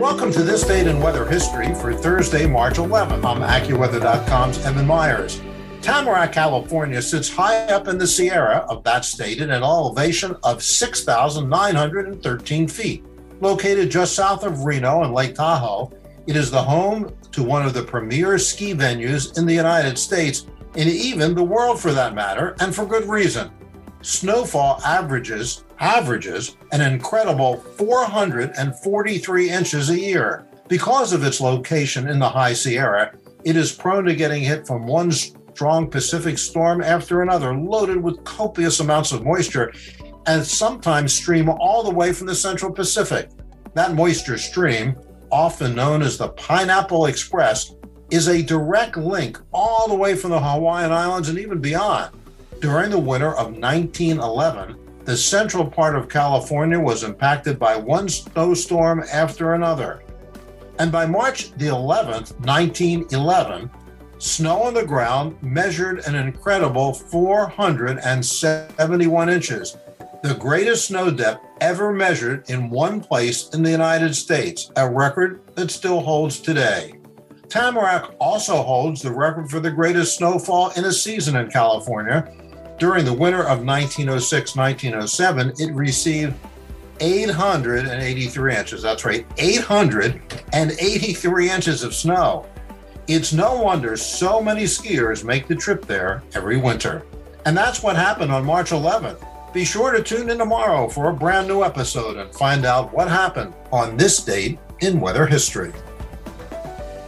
Welcome to this date in weather history for Thursday, March 11th. I'm AccuWeather.com's Evan Myers. Tamarack, California sits high up in the Sierra of that state at an elevation of 6,913 feet. Located just south of Reno and Lake Tahoe, it is the home to one of the premier ski venues in the United States and even the world for that matter, and for good reason. Snowfall averages averages an incredible 443 inches a year. Because of its location in the high Sierra, it is prone to getting hit from one strong Pacific storm after another, loaded with copious amounts of moisture, and sometimes stream all the way from the central Pacific. That moisture stream, often known as the Pineapple Express, is a direct link all the way from the Hawaiian Islands and even beyond. During the winter of 1911, the central part of California was impacted by one snowstorm after another. And by March the 11th, 1911, snow on the ground measured an incredible 471 inches, the greatest snow depth ever measured in one place in the United States, a record that still holds today. Tamarack also holds the record for the greatest snowfall in a season in California. During the winter of 1906 1907, it received 883 inches. That's right, 883 inches of snow. It's no wonder so many skiers make the trip there every winter. And that's what happened on March 11th. Be sure to tune in tomorrow for a brand new episode and find out what happened on this date in weather history.